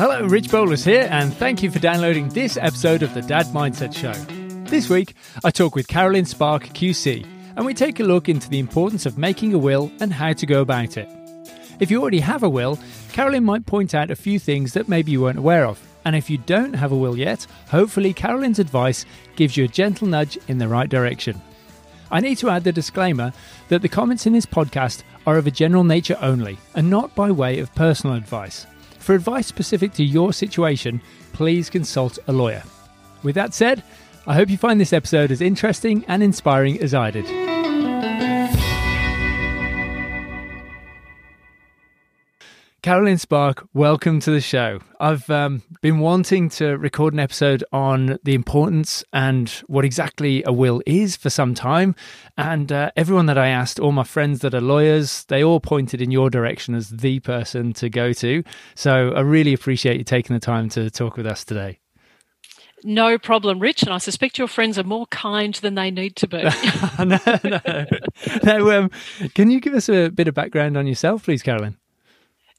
Hello, Rich Bolus here, and thank you for downloading this episode of the Dad Mindset Show. This week, I talk with Carolyn Sparke QC, and we take a look into the importance of making a will and how to go about it. If you already have a will, Carolyn might point out a few things that maybe you weren't aware of. And if you don't have a will yet, hopefully Carolyn's advice gives you a gentle nudge in the right direction. I need to add the disclaimer that the comments in this podcast are of a general nature only and not by way of personal advice. For advice specific to your situation, please consult a lawyer. With that said, I hope you find this episode as interesting and inspiring as I did. Carolyn Sparke, welcome to the show. I've um, been wanting to record an episode on the importance and what exactly a will is for some time. And uh, everyone that I asked, all my friends that are lawyers, they all pointed in your direction as the person to go to. So I really appreciate you taking the time to talk with us today. No problem, Rich. And I suspect your friends are more kind than they need to be. no, no. no um, can you give us a bit of background on yourself, please, Carolyn?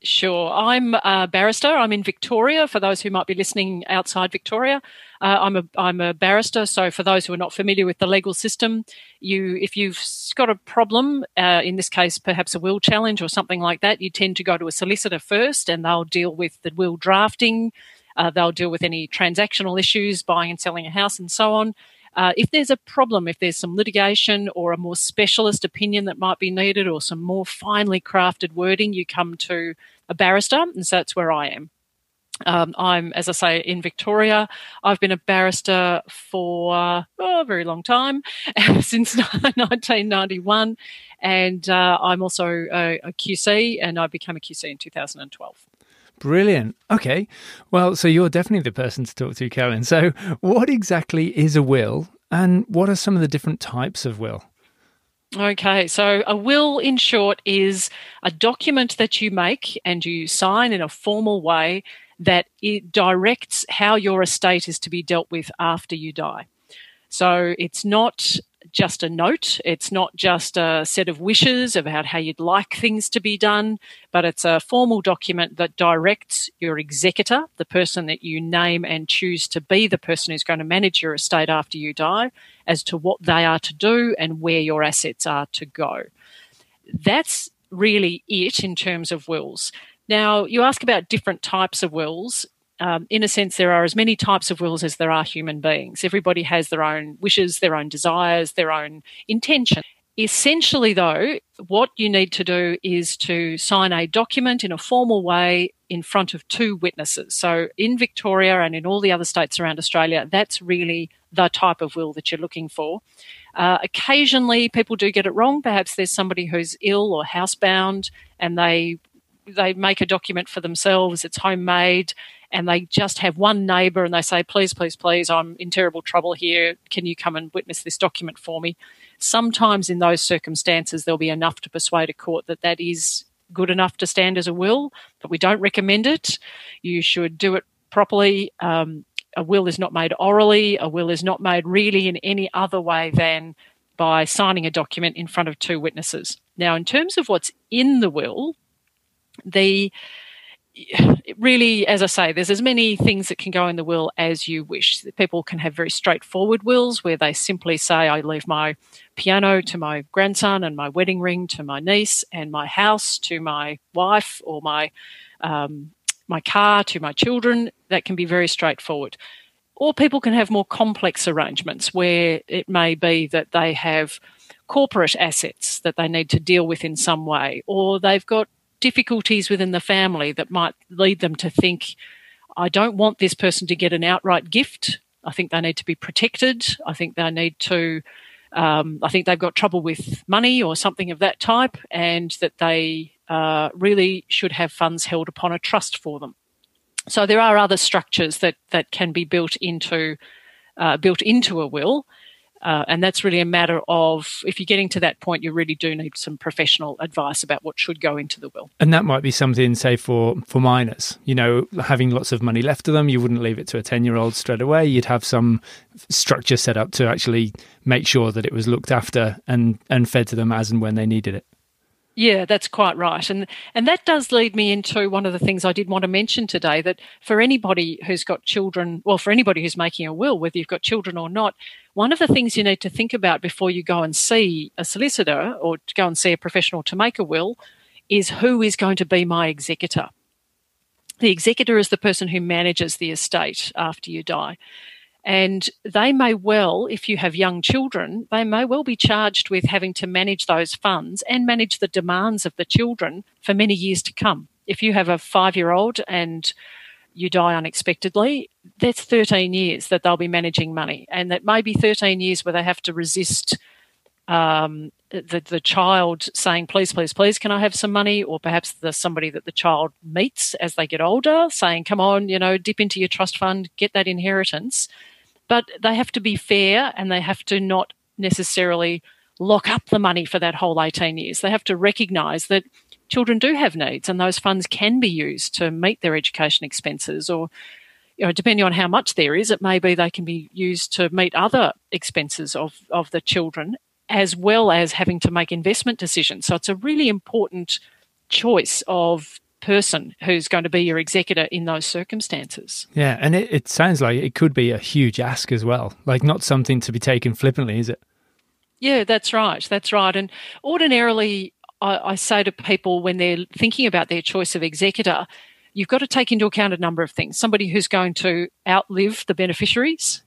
Sure. I'm a barrister. I'm in Victoria. For those who might be listening outside Victoria, uh, I'm a I'm a barrister. So for those who are not familiar with the legal system, you if you've got a problem, uh, in this case perhaps a will challenge or something like that, you tend to go to a solicitor first, and they'll deal with the will drafting. Uh, they'll deal with any transactional issues, buying and selling a house, and so on. Uh, if there's a problem, if there's some litigation or a more specialist opinion that might be needed or some more finely crafted wording, you come to a barrister, and so that's where I am. Um, I'm, as I say, in Victoria. I've been a barrister for oh, a very long time, since 1991, and uh, I'm also a, a QC, and I became a QC in 2012. Brilliant. Okay. Well, so you're definitely the person to talk to, Carolyn. So, what exactly is a will, and what are some of the different types of will? Okay, so a will, in short, is a document that you make and you sign in a formal way that it directs how your estate is to be dealt with after you die. So it's not just a note. It's not just a set of wishes about how you'd like things to be done, but it's a formal document that directs your executor, the person that you name and choose to be the person who's going to manage your estate after you die, as to what they are to do and where your assets are to go. That's really it in terms of wills. Now, you ask about different types of wills um, in a sense, there are as many types of wills as there are human beings. Everybody has their own wishes, their own desires, their own intention. Essentially, though, what you need to do is to sign a document in a formal way in front of two witnesses. So, in Victoria and in all the other states around Australia, that's really the type of will that you're looking for. Uh, occasionally, people do get it wrong. Perhaps there's somebody who's ill or housebound and they they make a document for themselves. It's homemade and they just have one neighbour and they say, please, please, please, I'm in terrible trouble here. Can you come and witness this document for me? Sometimes in those circumstances, there'll be enough to persuade a court that that is good enough to stand as a will, but we don't recommend it. You should do it properly. Um, a will is not made orally. A will is not made really in any other way than by signing a document in front of two witnesses. Now, in terms of what's in the will, the really, as I say, there's as many things that can go in the will as you wish. People can have very straightforward wills where they simply say, I leave my piano to my grandson and my wedding ring to my niece and my house to my wife or my, um, my car to my children. That can be very straightforward. Or people can have more complex arrangements where it may be that they have corporate assets that they need to deal with in some way, or they've got difficulties within the family that might lead them to think, I don't want this person to get an outright gift. I think they need to be protected. I think they need to, um, I think they've got trouble with money or something of that type, and that they uh, really should have funds held upon a trust for them. So there are other structures that that can be built into uh, built into a will, uh, and that's really a matter of if you're getting to that point, you really do need some professional advice about what should go into the will. And that might be something, say, for, for minors, you know, having lots of money left to them, you wouldn't leave it to a 10 year old straight away. You'd have some structure set up to actually make sure that it was looked after and, and fed to them as and when they needed it. Yeah, that's quite right. And and that does lead me into one of the things I did want to mention today that for anybody who's got children, well for anybody who's making a will whether you've got children or not, one of the things you need to think about before you go and see a solicitor or to go and see a professional to make a will is who is going to be my executor. The executor is the person who manages the estate after you die. And they may well, if you have young children, they may well be charged with having to manage those funds and manage the demands of the children for many years to come. If you have a five year old and you die unexpectedly, that's 13 years that they'll be managing money. And that may be 13 years where they have to resist um, the, the child saying, please, please, please, can I have some money? Or perhaps the somebody that the child meets as they get older saying, come on, you know, dip into your trust fund, get that inheritance. But they have to be fair and they have to not necessarily lock up the money for that whole 18 years. They have to recognise that children do have needs and those funds can be used to meet their education expenses or you know, depending on how much there is, it may be they can be used to meet other expenses of, of the children, as well as having to make investment decisions. So it's a really important choice of person who's going to be your executor in those circumstances. Yeah, and it, it sounds like it could be a huge ask as well. Like not something to be taken flippantly, is it? Yeah, that's right. That's right. And ordinarily, I, I say to people when they're thinking about their choice of executor, you've got to take into account a number of things. Somebody who's going to outlive the beneficiaries,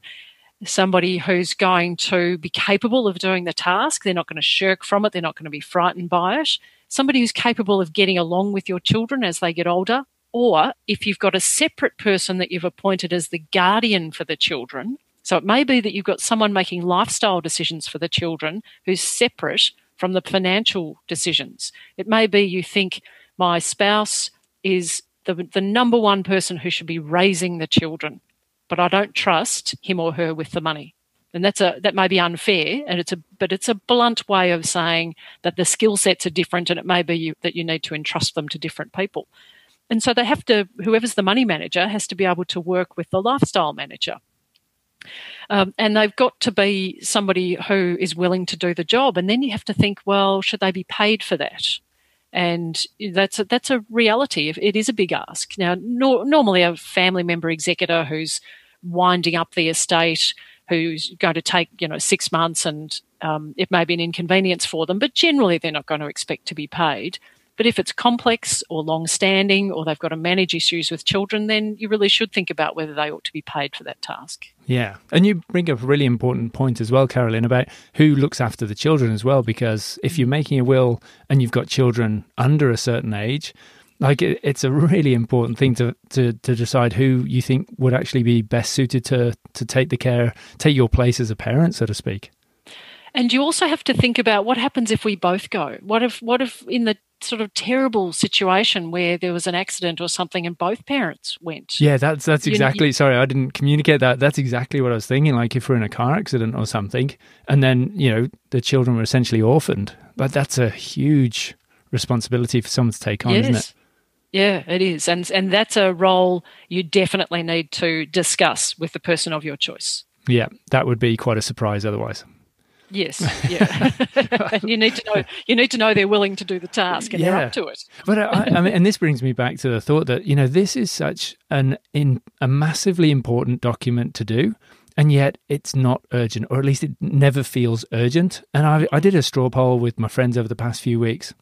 somebody who's going to be capable of doing the task. They're not going to shirk from it, they're not going to be frightened by it somebody who's capable of getting along with your children as they get older, or if you've got a separate person that you've appointed as the guardian for the children. So it may be that you've got someone making lifestyle decisions for the children who's separate from the financial decisions. It may be you think my spouse is the, the number one person who should be raising the children, but I don't trust him or her with the money. And that's a that may be unfair and it's a but it's a blunt way of saying that the skill sets are different and it may be you, that you need to entrust them to different people. And so they have to whoever's the money manager has to be able to work with the lifestyle manager. Um, and they've got to be somebody who is willing to do the job and then you have to think well should they be paid for that and that's a, that's a reality. It is a big ask. Now, no, normally a family member executor who's winding up the estate who's going to take you know six months and um, it may be an inconvenience for them, but generally they're not going to expect to be paid. But if it's complex or long standing or they've got to manage issues with children, then you really should think about whether they ought to be paid for that task. Yeah. And you bring up a really important point as well, Carolyn, about who looks after the children as well. Because if you're making a will and you've got children under a certain age, like it, it's a really important thing to, to to decide who you think would actually be best suited to to take the care take your place as a parent so to speak and you also have to think about what happens if we both go what if what if in the sort of terrible situation where there was an accident or something and both parents went yeah that's that's exactly you, sorry i didn't communicate that that's exactly what i was thinking like if we're in a car accident or something and then you know the children were essentially orphaned but that's a huge responsibility for someone to take on yes. isn't it yeah, it is. And and that's a role you definitely need to discuss with the person of your choice. Yeah, that would be quite a surprise otherwise. Yes, yeah. and you need to know you need to know they're willing to do the task and yeah. they're up to it. But I, I, mean, and this brings me back to the thought that you know this is such an in a massively important document to do, and yet it's not urgent, or at least it never feels urgent. And I, I did a straw poll with my friends over the past few weeks,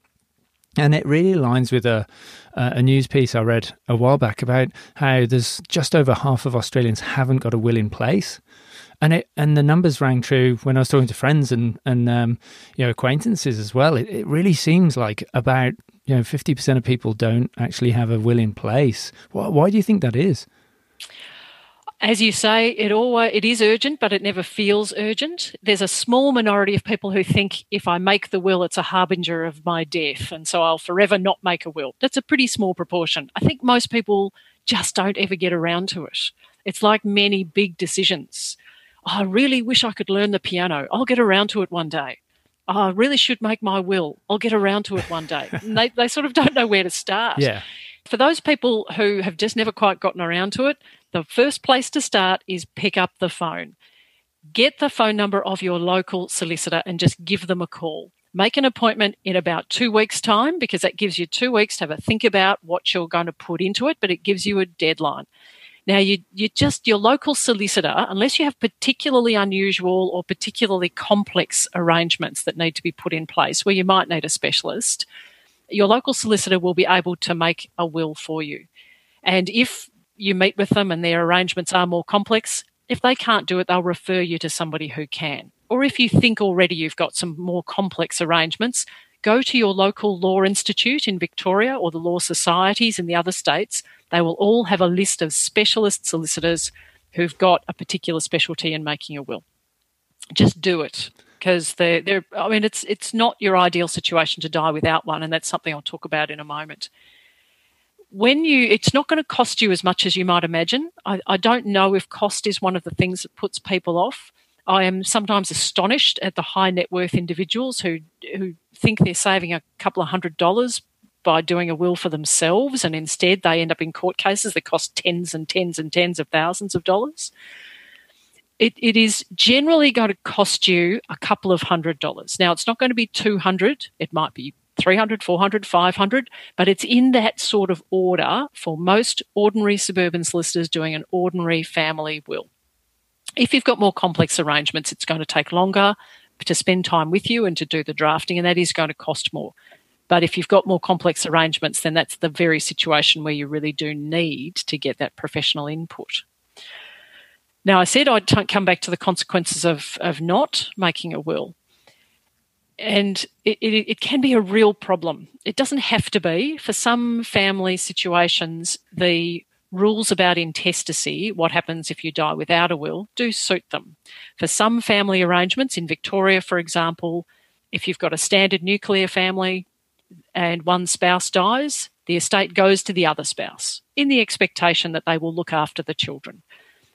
and it really aligns with a, a news piece I read a while back about how there's just over half of Australians haven't got a will in place. And it and the numbers rang true when I was talking to friends and and um, you know acquaintances as well. It, it really seems like about you know fifty percent of people don't actually have a will in place. Why, why do you think that is? as you say, it always it is urgent, but it never feels urgent. There's a small minority of people who think if I make the will, it's a harbinger of my death, and so I'll forever not make a will. That's a pretty small proportion. I think most people just don't ever get around to it. It's like many big decisions. Oh, I really wish I could learn the piano. I'll get around to it one day. Oh, I really should make my will. I'll get around to it one day. and they, they sort of don't know where to start. Yeah. For those people who have just never quite gotten around to it, the first place to start is pick up the phone. Get the phone number of your local solicitor and just give them a call. Make an appointment in about two weeks' time because that gives you two weeks to have a think about what you're going to put into it, but it gives you a deadline. Now, you, you just, your local solicitor, unless you have particularly unusual or particularly complex arrangements that need to be put in place where you might need a specialist, your local solicitor will be able to make a will for you. And if you meet with them and their arrangements are more complex, if they can't do it, they'll refer you to somebody who can. Or if you think already you've got some more complex arrangements, go to your local law institute in Victoria or the law societies in the other states. They will all have a list of specialist solicitors who've got a particular specialty in making a will. Just do it because they're, they're, I mean, it's it's not your ideal situation to die without one, and that's something I'll talk about in a moment. When you, it's not going to cost you as much as you might imagine. I, I don't know if cost is one of the things that puts people off. I am sometimes astonished at the high net worth individuals who who think they're saving a couple of hundred dollars by doing a will for themselves, and instead they end up in court cases that cost tens and tens and tens of thousands of dollars it, it is generally going to cost you a couple of hundred dollars. Now, it's not going to be 200, it might be 300, 400, 500, but it's in that sort of order for most ordinary suburban solicitors doing an ordinary family will. If you've got more complex arrangements, it's going to take longer to spend time with you and to do the drafting, and that is going to cost more. But if you've got more complex arrangements, then that's the very situation where you really do need to get that professional input. Now, I said I'd t- come back to the consequences of, of not making a will. And it, it, it can be a real problem. It doesn't have to be. For some family situations, the rules about intestacy, what happens if you die without a will, do suit them. For some family arrangements, in Victoria, for example, if you've got a standard nuclear family and one spouse dies, the estate goes to the other spouse in the expectation that they will look after the children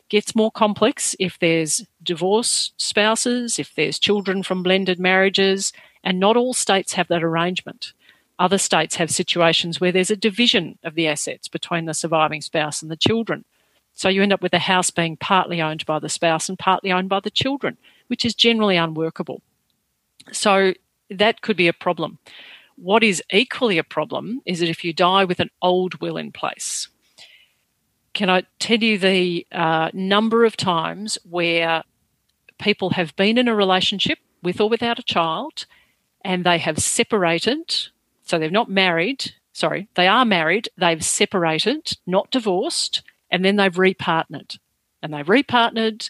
gets more complex if there's divorced spouses, if there's children from blended marriages, and not all states have that arrangement. Other states have situations where there's a division of the assets between the surviving spouse and the children. So you end up with the house being partly owned by the spouse and partly owned by the children, which is generally unworkable. So that could be a problem. What is equally a problem is that if you die with an old will in place, can I tell you the uh, number of times where people have been in a relationship with or without a child and they have separated? So they've not married, sorry, they are married, they've separated, not divorced, and then they've repartnered. And they've repartnered,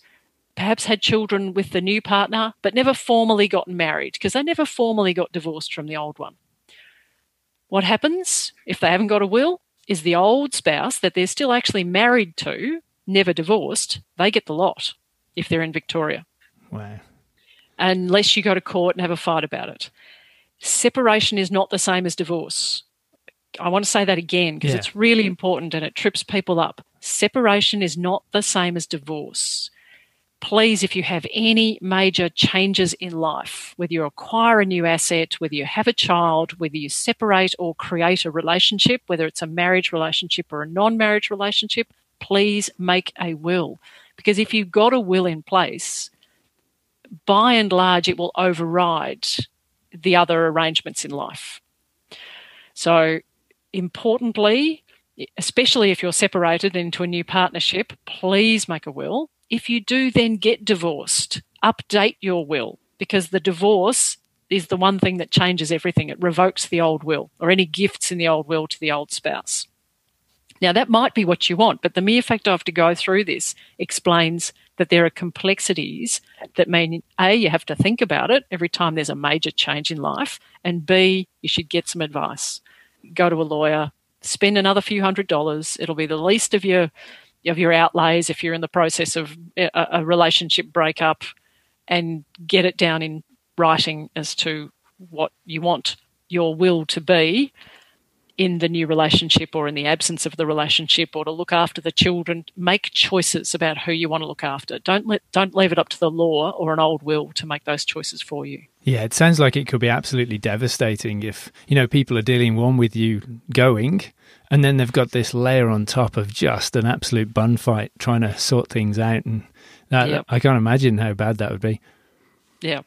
perhaps had children with the new partner, but never formally gotten married because they never formally got divorced from the old one. What happens if they haven't got a will? is the old spouse that they're still actually married to, never divorced, they get the lot if they're in Victoria. Wow. Unless you go to court and have a fight about it. Separation is not the same as divorce. I want to say that again because yeah. it's really important and it trips people up. Separation is not the same as divorce please, if you have any major changes in life, whether you acquire a new asset, whether you have a child, whether you separate or create a relationship, whether it's a marriage relationship or a non marriage relationship, please make a will. Because if you've got a will in place, by and large, it will override the other arrangements in life. So, importantly, especially if you're separated into a new partnership, please make a will if you do then get divorced, update your will because the divorce is the one thing that changes everything. It revokes the old will or any gifts in the old will to the old spouse. Now, that might be what you want, but the mere fact I have to go through this explains that there are complexities that mean A, you have to think about it every time there's a major change in life, and B, you should get some advice. Go to a lawyer, spend another few hundred dollars. It'll be the least of your of your outlays if you're in the process of a, a relationship breakup and get it down in writing as to what you want your will to be in the new relationship or in the absence of the relationship or to look after the children make choices about who you want to look after. Don't let don't leave it up to the law or an old will to make those choices for you. Yeah it sounds like it could be absolutely devastating if you know people are dealing one with you going and then they've got this layer on top of just an absolute bun fight trying to sort things out and that, yep. i can't imagine how bad that would be. Yeah.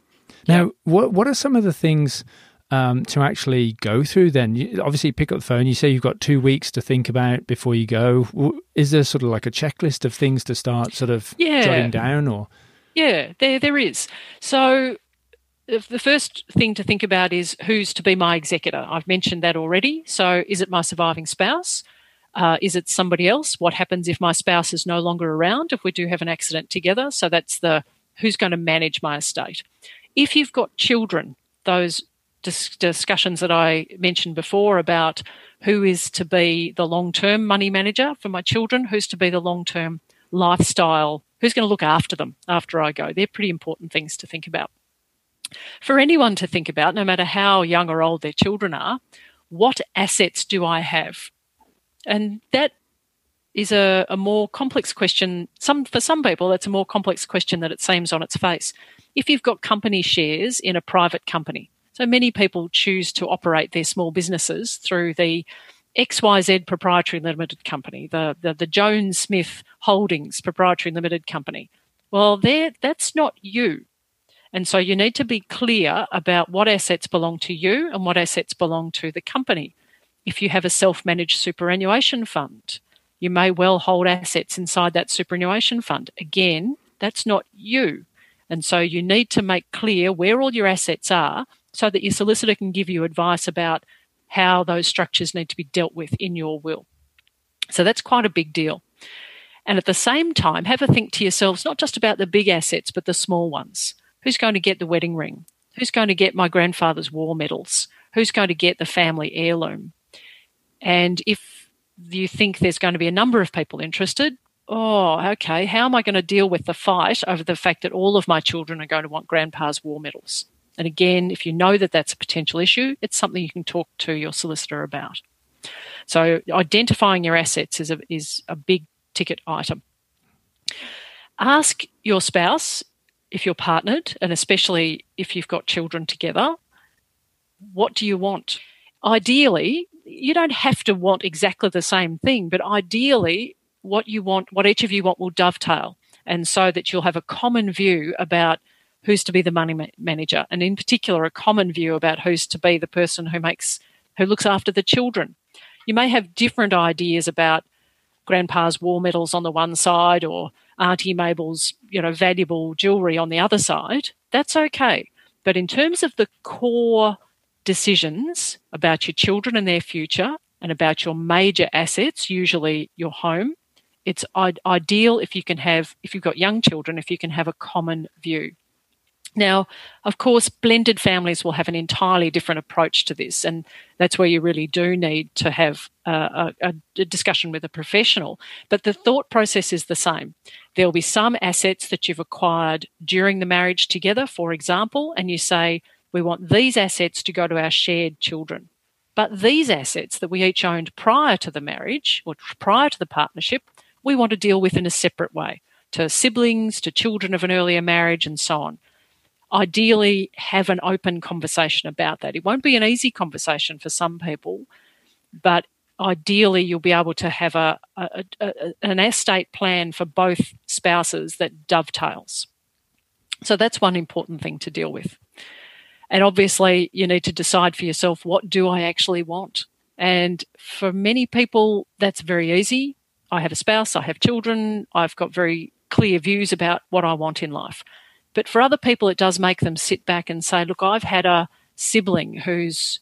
Now, what what are some of the things um, to actually go through? Then, you, obviously, pick up the phone. You say you've got two weeks to think about before you go. Is there sort of like a checklist of things to start sort of yeah. jotting down, or yeah, there there is. So the first thing to think about is who's to be my executor. I've mentioned that already. So, is it my surviving spouse? Uh, is it somebody else? What happens if my spouse is no longer around? If we do have an accident together, so that's the who's going to manage my estate. If you've got children, those dis- discussions that I mentioned before about who is to be the long term money manager for my children, who's to be the long term lifestyle, who's going to look after them after I go, they're pretty important things to think about. For anyone to think about, no matter how young or old their children are, what assets do I have? And that is a, a more complex question. Some for some people, that's a more complex question than it seems on its face. If you've got company shares in a private company, so many people choose to operate their small businesses through the XYZ Proprietary Limited Company, the, the, the Jones Smith Holdings Proprietary Limited Company. Well, that's not you. And so you need to be clear about what assets belong to you and what assets belong to the company. If you have a self managed superannuation fund, you may well hold assets inside that superannuation fund. Again, that's not you. And so you need to make clear where all your assets are so that your solicitor can give you advice about how those structures need to be dealt with in your will. So that's quite a big deal. And at the same time, have a think to yourselves not just about the big assets, but the small ones. Who's going to get the wedding ring? Who's going to get my grandfather's war medals? Who's going to get the family heirloom? And if you think there's going to be a number of people interested, oh, okay, how am I going to deal with the fight over the fact that all of my children are going to want grandpa's war medals? And again, if you know that that's a potential issue, it's something you can talk to your solicitor about. So identifying your assets is a, is a big ticket item. Ask your spouse if you're partnered, and especially if you've got children together, what do you want? Ideally, you don't have to want exactly the same thing, but ideally, what you want, what each of you want, will dovetail. And so that you'll have a common view about who's to be the money ma- manager, and in particular, a common view about who's to be the person who makes, who looks after the children. You may have different ideas about grandpa's war medals on the one side or Auntie Mabel's, you know, valuable jewelry on the other side, that's okay. But in terms of the core decisions about your children and their future and about your major assets, usually your home, it's ideal if you can have, if you've got young children, if you can have a common view. Now, of course, blended families will have an entirely different approach to this, and that's where you really do need to have a, a, a, discussion with a professional. But the thought process is the same. There will be some assets that you've acquired during the marriage together, for example, and you say, we want these assets to go to our shared children. But these assets that we each owned prior to the marriage or prior to the partnership, we want to deal with in a separate way to siblings, to children of an earlier marriage, and so on ideally have an open conversation about that. It won't be an easy conversation for some people, but ideally you'll be able to have a, a, a, an estate plan for both spouses that dovetails. So that's one important thing to deal with. And obviously, you need to decide for yourself what do I actually want? And for many people, that's very easy. I have a spouse, I have children, I've got very clear views about what I want in life. But for other people, it does make them sit back and say, look, I've had a sibling who's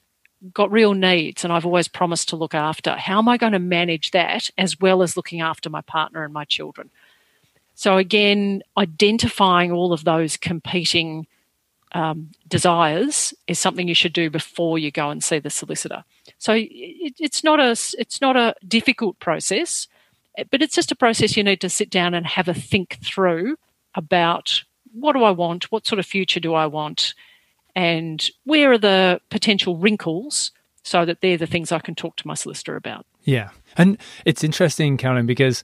got real needs and I've always promised to look after. How am I going to manage that as well as looking after my partner and my children? So, again, identifying all of those competing um, desires is something you should do before you go and see the solicitor. So, it, it's, not a, it's not a difficult process, but it's just a process you need to sit down and have a think through about what do I want? What sort of future do I want? And where are the potential wrinkles so that they're the things I can talk to my solicitor about? Yeah. And it's interesting, Carolyn, because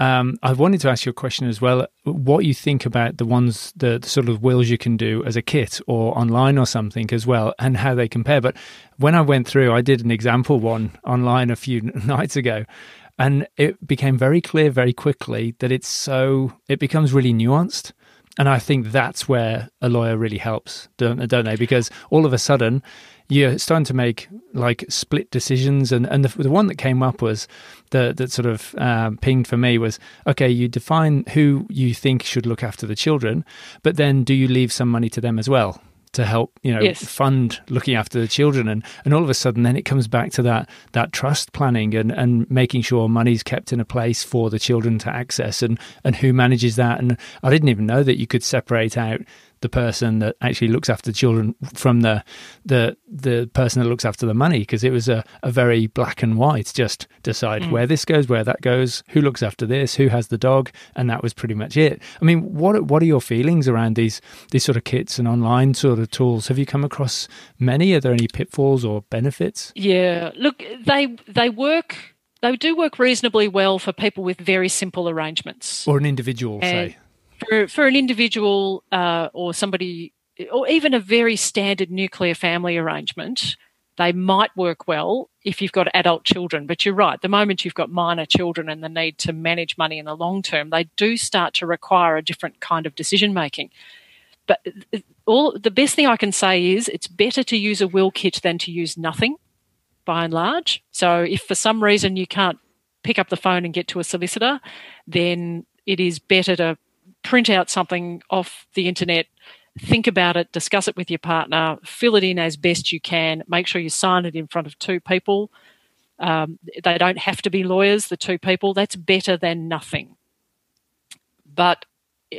um, I wanted to ask you a question as well. What you think about the ones, the, the, sort of wills you can do as a kit or online or something as well, and how they compare. But when I went through, I did an example one online a few nights ago, and it became very clear very quickly that it's so, it becomes really nuanced And I think that's where a lawyer really helps, don't, don't they? Because all of a sudden, you're starting to make like split decisions. And, and the, the one that came up was the, that sort of um, pinged for me was okay, you define who you think should look after the children, but then do you leave some money to them as well? To help you know yes. fund looking after the children and and all of a sudden then it comes back to that that trust planning and and making sure money's kept in a place for the children to access and and who manages that and I didn't even know that you could separate out the person that actually looks after the children from the the the person that looks after the money because it was a, a very black and white just decide mm. where this goes where that goes who looks after this who has the dog and that was pretty much it. I mean what what are your feelings around these these sort of kits and online sort of tools? Have you come across many? Are there any pitfalls or benefits? Yeah look they they work they do work reasonably well for people with very simple arrangements. Or an individual and, say for for an individual uh, or somebody, or even a very standard nuclear family arrangement, they might work well if you've got adult children. But you're right, the moment you've got minor children and the need to manage money in the long term, they do start to require a different kind of decision making. But all the best thing I can say is it's better to use a will kit than to use nothing, by and large. So if for some reason you can't pick up the phone and get to a solicitor, then it is better to print out something off the internet, think about it, discuss it with your partner, fill it in as best you can, make sure you sign it in front of two people. Um, they don't have to be lawyers, the two people. That's better than nothing. But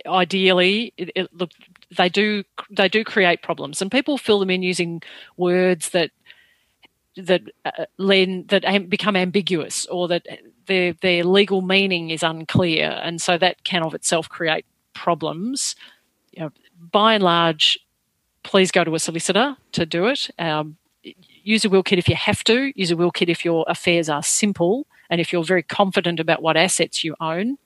ideally, it, it, look, they do they do create problems, and people fill them in using words that that uh, lend, that am, become ambiguous or that their their legal meaning is unclear, and so that can of itself create problems, you know, by and large, please go to a solicitor to do it. Um, use a will kit if you have to. Use a will kit if your affairs are simple and if you're very confident about what assets you own.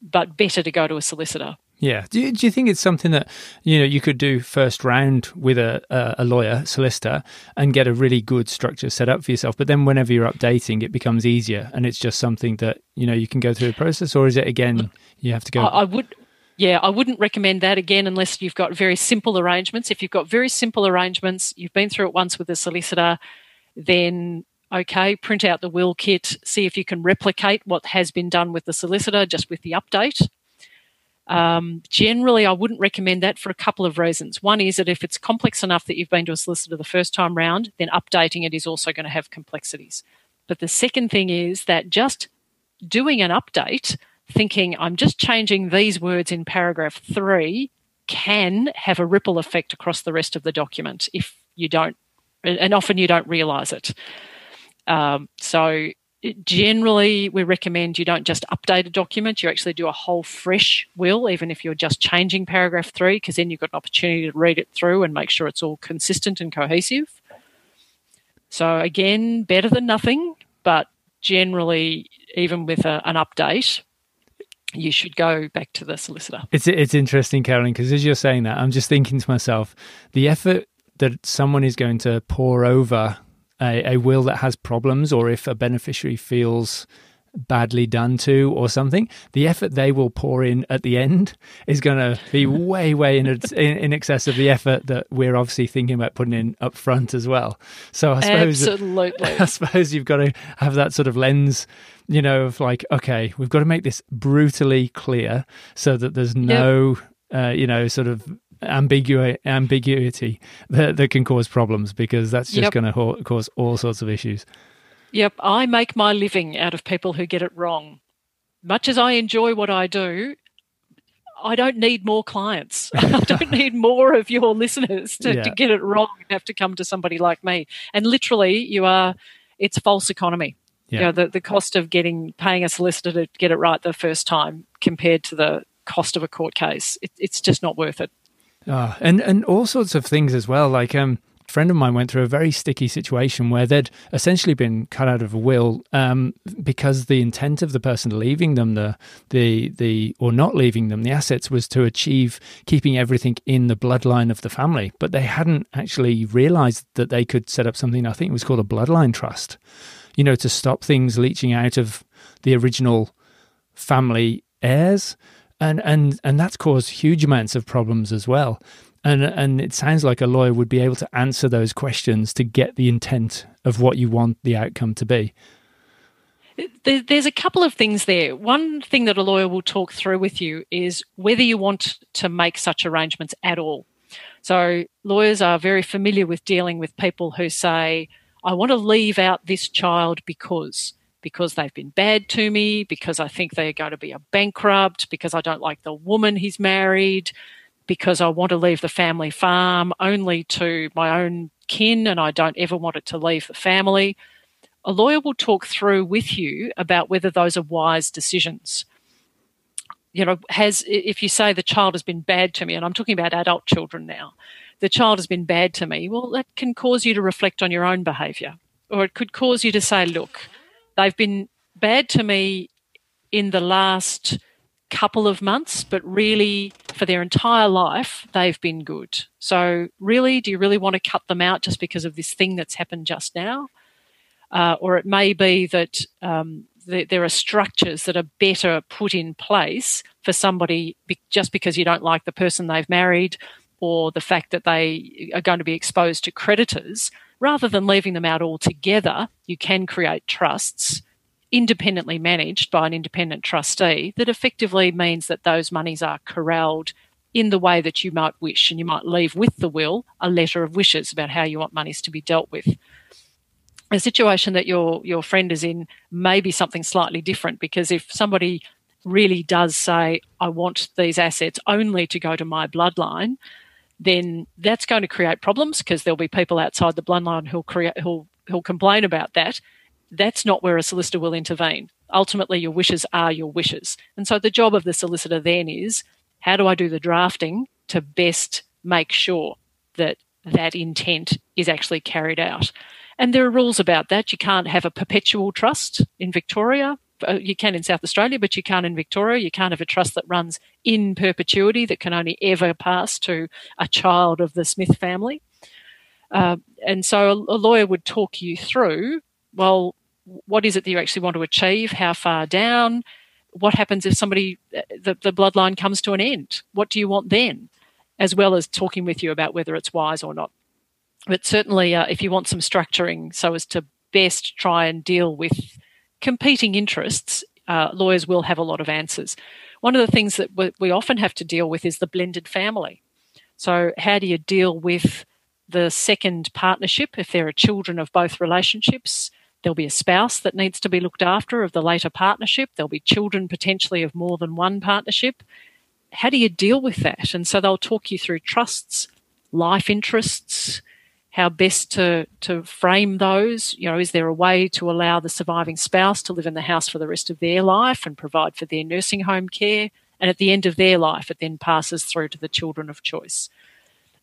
But better to go to a solicitor. Yeah. Do you, do you think it's something that you know you could do first round with a, a lawyer, solicitor, and get a really good structure set up for yourself? But then whenever you're updating, it becomes easier, and it's just something that you know you can go through the process, or is it again you have to go? I, I would yeah, I wouldn't recommend that again unless you've got very simple arrangements. If you've got very simple arrangements, you've been through it once with a solicitor, then okay, print out the will kit, see if you can replicate what has been done with the solicitor, just with the update. Um, generally, I wouldn't recommend that for a couple of reasons. One is that if it's complex enough that you've been to a solicitor the first time round, then updating it is also going to have complexities. But the second thing is that just doing an update thinking I'm just changing these words in paragraph three can have a ripple effect across the rest of the document if you don't, and often you don't realize it. Um, so generally we recommend you don't just update a document you actually do a whole fresh will even if you're just changing paragraph 3 because then you've got an opportunity to read it through and make sure it's all consistent and cohesive so again better than nothing but generally even with a, an update you should go back to the solicitor. It's it's interesting, Carolyn, because as you're saying that, I'm just thinking to myself, the effort that someone is going to pour over a, a will that has problems, or if a beneficiary feels badly done to or something, the effort they will pour in at the end is going to be way, way in, in, excess of the effort that we're obviously thinking about putting in up front as well. So I suppose, Absolutely. I suppose you've got to have that sort of lens you know, of like, okay, we've got to make this brutally clear so that there's no, yep. uh, you know, sort of ambigu- ambiguity that, that can cause problems because that's just yep. going to ho- cause all sorts of issues. Yep, I make my living out of people who get it wrong. Much as I enjoy what I do, I don't need more clients. I don't need more of your listeners to, yeah. to get it wrong and have to come to somebody like me. And literally, you are, it's false economy. Yeah. You know, the, the cost of getting paying a solicitor to get it right the first time compared to the cost of a court case, it, it's just not worth it. Uh, and and all sorts of things as well. Like um, friend of mine went through a very sticky situation where they'd essentially been cut out of a will um, because the intent of the person leaving them the the the or not leaving them the assets was to achieve keeping everything in the bloodline of the family, but they hadn't actually realised that they could set up something. I think it was called a bloodline trust you know, to stop things leaching out of the original family heirs. and and and that's caused huge amounts of problems as well. And and it sounds like a lawyer would be able to answer those questions to get the intent of what you want the outcome to be. There's a couple of things there. One thing that a lawyer will talk through with you is whether you want to make such arrangements at all. So, lawyers are very familiar with dealing with people who say, I want to leave out this child because because they've been bad to me, because I think they're going to be a bankrupt, because I don't like the woman he's married, because I want to leave the family farm only to my own kin and I don't ever want it to leave the family. A lawyer will talk through with you about whether those are wise decisions. You know, has if you say the child has been bad to me, and I'm talking about adult children now, the child has been bad to me, well, that can cause you to reflect on your own behaviour. Or it could cause you to say, look, they've been bad to me in the last couple of months, but really for their entire life, they've been good. So, really, do you really want to cut them out just because of this thing that's happened just now? Uh, or it may be that um, there are structures that are better put in place for somebody be- just because you don't like the person they've married or the fact that they are going to be exposed to creditors rather than leaving them out altogether, you can create trusts independently managed by an independent trustee that effectively means that those monies are corralled in the way that you might wish. And you might leave with the will a letter of wishes about how you want monies to be dealt with. A situation that your, your friend is in may be something slightly different because if somebody really does say, I want these assets only to go to my bloodline, then that's going to create problems because there'll be people outside the bloodline who'll create who'll who'll complain about that. That's not where a solicitor will intervene. Ultimately, your wishes are your wishes. And so the job of the solicitor then is how do I do the drafting to best make sure that that intent is actually carried out? And there are rules about that. You can't have a perpetual trust in Victoria. Uh, you can in South Australia, but you can't in Victoria. You can't have a trust that runs in perpetuity that can only ever pass to a child of the Smith family. Uh, and so a, a lawyer would talk you through well, what is it that you actually want to achieve? How far down? What happens if somebody, uh, the, the bloodline comes to an end? What do you want then? As well as talking with you about whether it's wise or not. But certainly, uh, if you want some structuring so as to best try and deal with competing interests, uh, lawyers will have a lot of answers. One of the things that we often have to deal with is the blended family. So, how do you deal with the second partnership if there are children of both relationships? There'll be a spouse that needs to be looked after of the later partnership. There'll be children potentially of more than one partnership. How do you deal with that? And so they'll talk you through trusts, life interests, how best to to frame those. You know, is there a way to allow the surviving spouse to live in the house for the rest of their life and provide for their nursing home care? And at the end of their life, it then passes through to the children of choice.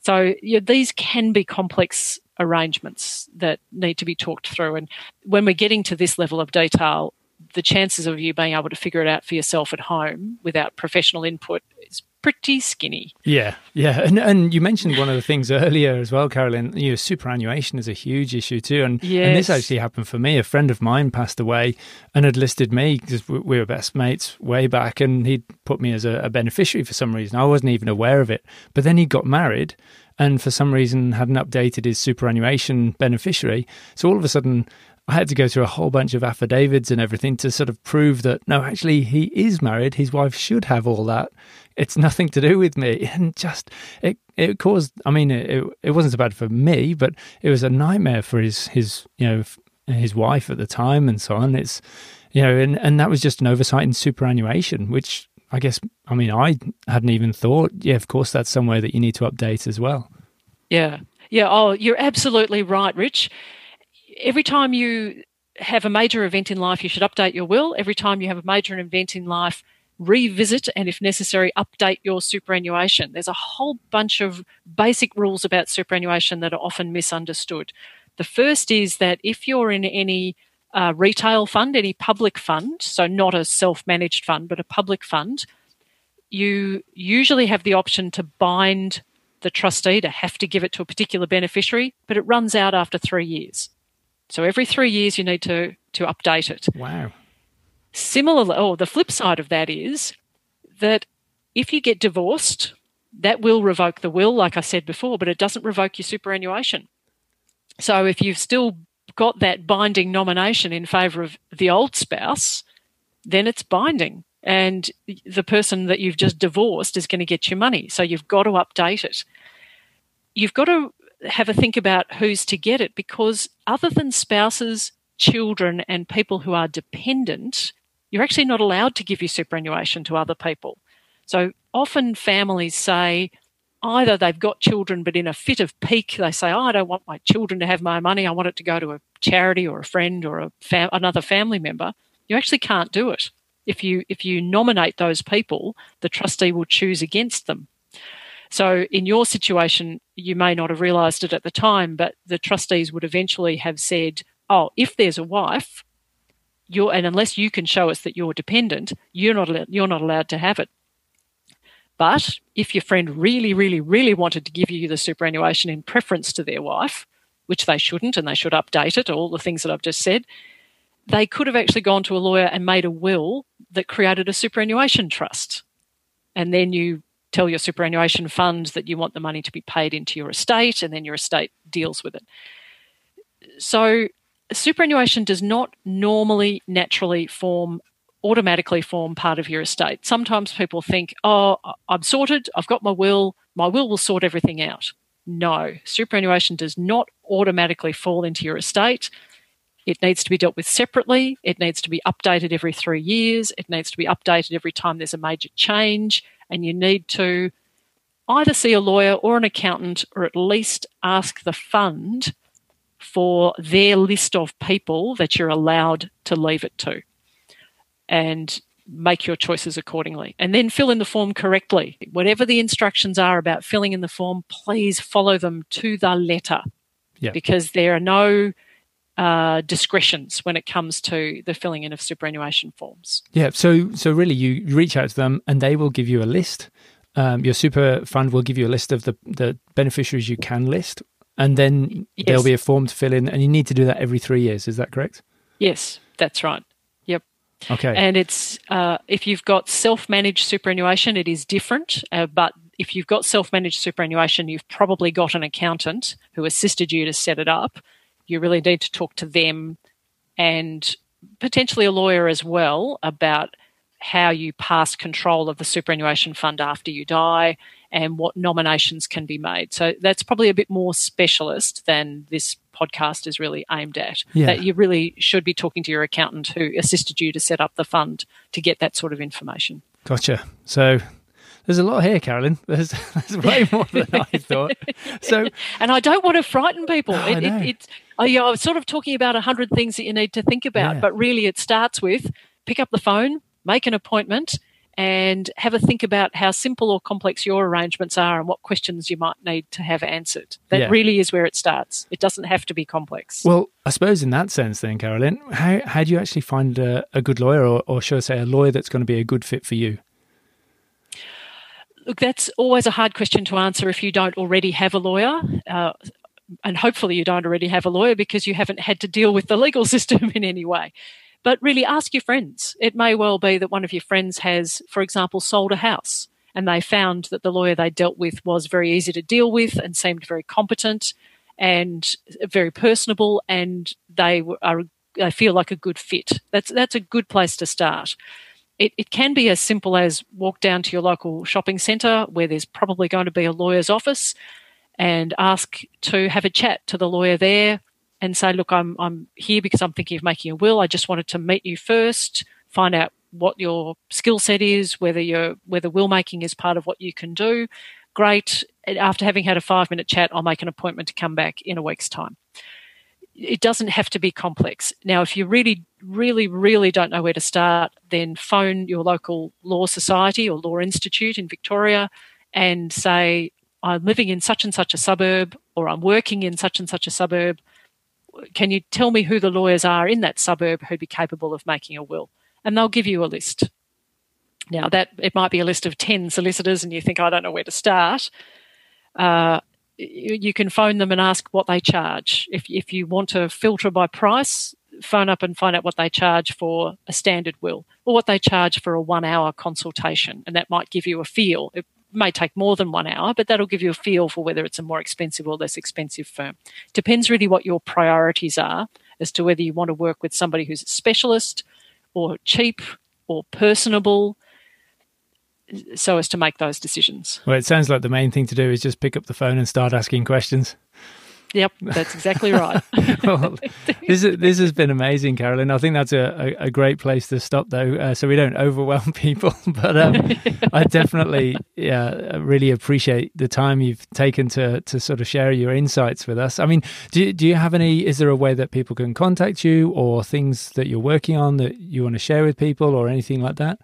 So you know, these can be complex arrangements that need to be talked through. And when we're getting to this level of detail, the chances of you being able to figure it out for yourself at home without professional input is pretty skinny. Yeah, yeah, and and you mentioned one of the things earlier as well, Carolyn. You know, superannuation is a huge issue too, and yes. and this actually happened for me. A friend of mine passed away and had listed me because we were best mates way back, and he'd put me as a, a beneficiary for some reason. I wasn't even aware of it, but then he got married. And for some reason, hadn't updated his superannuation beneficiary. So all of a sudden, I had to go through a whole bunch of affidavits and everything to sort of prove that no, actually, he is married. His wife should have all that. It's nothing to do with me. And just it it caused. I mean, it it wasn't so bad for me, but it was a nightmare for his his you know his wife at the time and so on. It's you know, and and that was just an oversight in superannuation, which I guess I mean I hadn't even thought. Yeah, of course, that's somewhere that you need to update as well. Yeah, yeah. Oh, you're absolutely right, Rich every time you have a major event in life, you should update your will. Every time you have a major event in life, revisit and, if necessary, update your superannuation. There's a whole bunch of basic rules about superannuation that are often misunderstood. The first is that if you're in any uh, retail fund, any public fund, so not a self managed fund, but a public fund, you usually have the option to bind the trustee to have to give it to a particular beneficiary, but it runs out after three years. So every three years you need to to update it. Wow. Similarly, oh, the flip side of that is that if you get divorced, that will revoke the will, like I said before, but it doesn't revoke your superannuation. So if you've still got that binding nomination in favour of the old spouse, then it's binding. And the person that you've just divorced is going to get your money. So you've got to update it. You've got to have a think about who's to get it because other than spouses, children, and people who are dependent, you're actually not allowed to give your superannuation to other people. So often families say either they've got children, but in a fit of pique, they say, oh, I don't want my children to have my money. I want it to go to a charity or a friend or a fam- another family member. You actually can't do it. If you if you nominate those people, the trustee will choose against them. So in your situation, you may not have realised it at the time, but the trustees would eventually have said, "Oh, if there's a wife, you're and unless you can show us that you're dependent, you're not you're not allowed to have it." But if your friend really, really, really wanted to give you the superannuation in preference to their wife, which they shouldn't, and they should update it, all the things that I've just said, they could have actually gone to a lawyer and made a will that created a superannuation trust. And then you tell your superannuation fund that you want the money to be paid into your estate, and then your estate deals with it. So, superannuation does not normally naturally form automatically form part of your estate. Sometimes people think, oh, I'm sorted, I've got my will, my will will sort everything out. No, superannuation does not automatically fall into your estate. It needs to be dealt with separately. It needs to be updated every three years. It needs to be updated every time there's a major change. And you need to either see a lawyer or an accountant, or at least ask the fund for their list of people that you're allowed to leave it to and make your choices accordingly. And then fill in the form correctly. Whatever the instructions are about filling in the form, please follow them to the letter. Yeah. Because there are no uh, discretions when it comes to the filling in of superannuation forms. Yeah, so so really, you reach out to them and they will give you a list. Um, your super fund will give you a list of the the beneficiaries you can list, and then yes. there'll be a form to fill in, and you need to do that every three years. Is that correct? Yes, that's right. Yep. Okay. And it's uh, if you've got self-managed superannuation, it is different. Uh, but if you've got self-managed superannuation, you've probably got an accountant who assisted you to set it up. You really need to talk to them and potentially a lawyer as well about how you pass control of the superannuation fund after you die and what nominations can be made. So that's probably a bit more specialist than this podcast is really aimed at. Yeah. That you really should be talking to your accountant who assisted you to set up the fund to get that sort of information. Gotcha. So there's a lot here, Carolyn. There's, there's way more than I thought. So, and I don't want to frighten people. Oh, it, it, it's, oh, yeah, I was sort of talking about a hundred things that you need to think about, yeah. but really, it starts with pick up the phone, make an appointment, and have a think about how simple or complex your arrangements are and what questions you might need to have answered. That yeah. really is where it starts. It doesn't have to be complex. Well, I suppose in that sense, then, Carolyn, how, how do you actually find a, a good lawyer, or, or should I say, a lawyer that's going to be a good fit for you? Look, that's always a hard question to answer if you don't already have a lawyer. Uh, and hopefully, you don't already have a lawyer because you haven't had to deal with the legal system in any way. But really ask your friends. It may well be that one of your friends has, for example, sold a house and they found that the lawyer they dealt with was very easy to deal with and seemed very competent and very personable and they are they feel like a good fit. That's that's a good place to start. It, it can be as simple as walk down to your local shopping centre where there's probably going to be a lawyer's office and ask to have a chat to the lawyer there and say, look, I'm, I'm here because I'm thinking of making a will. I just wanted to meet you first, find out what your skill set is, whether you whether will making is part of what you can do. Great. After having had a five minute chat, I'll make an appointment to come back in a week's time. It doesn't have to be complex. Now, if you really, really, really don't know where to start, then phone your local law society or law institute in Victoria and say, I'm living in such and such a suburb, or I'm working in such and such a suburb can you tell me who the lawyers are in that suburb who'd be capable of making a will? And they'll give you a list. Now that it might be a list of 10 solicitors and you think, I don't know where to start. Uh, you can phone them and ask what they charge. If, if you want to filter by price, phone up and find out what they charge for a standard will or what they charge for a one hour consultation. And that might give you a feel. It may take more than one hour, but that'll give you a feel for whether it's a more expensive or less expensive firm. Depends really what your priorities are as to whether you want to work with somebody who's a specialist or cheap or personable so as to make those decisions. Well, it sounds like the main thing to do is just pick up the phone and start asking questions. Yep, that's exactly right. well, this this has been amazing, Carolyn. I think that's a, a, a great place to stop, though, uh, so we don't overwhelm people. but um, I definitely, yeah, really appreciate the time you've taken to to sort of share your insights with us. I mean, do do you have any? Is there a way that people can contact you, or things that you're working on that you want to share with people, or anything like that?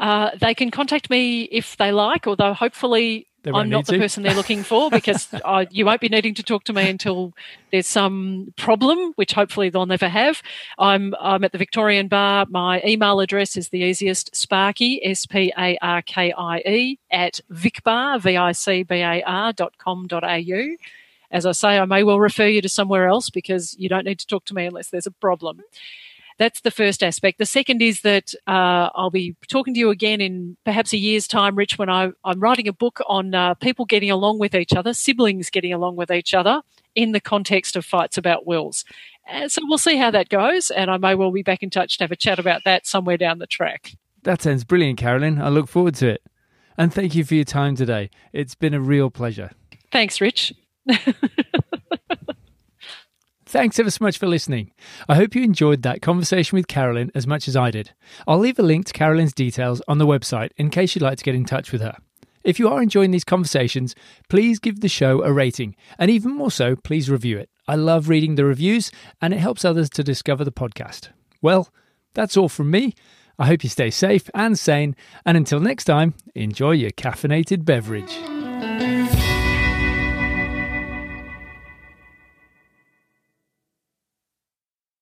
Uh, they can contact me if they like, although hopefully I'm not the person they're looking for because I, you won't be needing to talk to me until there's some problem, which hopefully they'll never have. I'm, I'm at the Victorian Bar. My email address is the easiest Sparkie, S P A R K I E, at vicbar, V I C B A R dot com dot au. As I say, I may well refer you to somewhere else because you don't need to talk to me unless there's a problem that's the first aspect. The second is that uh, I'll be talking to you again in perhaps a year's time, Rich, when I, am writing a book on uh, people getting along with each other, siblings getting along with each other in the context of fights about wills. And so we'll see how that goes, and I may well be back in touch to have a chat about that somewhere down the track. That sounds brilliant, Carolyn. I look forward to it. And thank you for your time today. It's been a real pleasure. Thanks, Rich. Thanks ever so much for listening. I hope you enjoyed that conversation with Carolyn as much as I did. I'll leave a link to Carolyn's details on the website in case you'd like to get in touch with her. If you are enjoying these conversations, please give the show a rating, and even more so, please review it. I love reading the reviews, and it helps others to discover the podcast. Well, that's all from me. I hope you stay safe and sane, and until next time, enjoy your caffeinated beverage.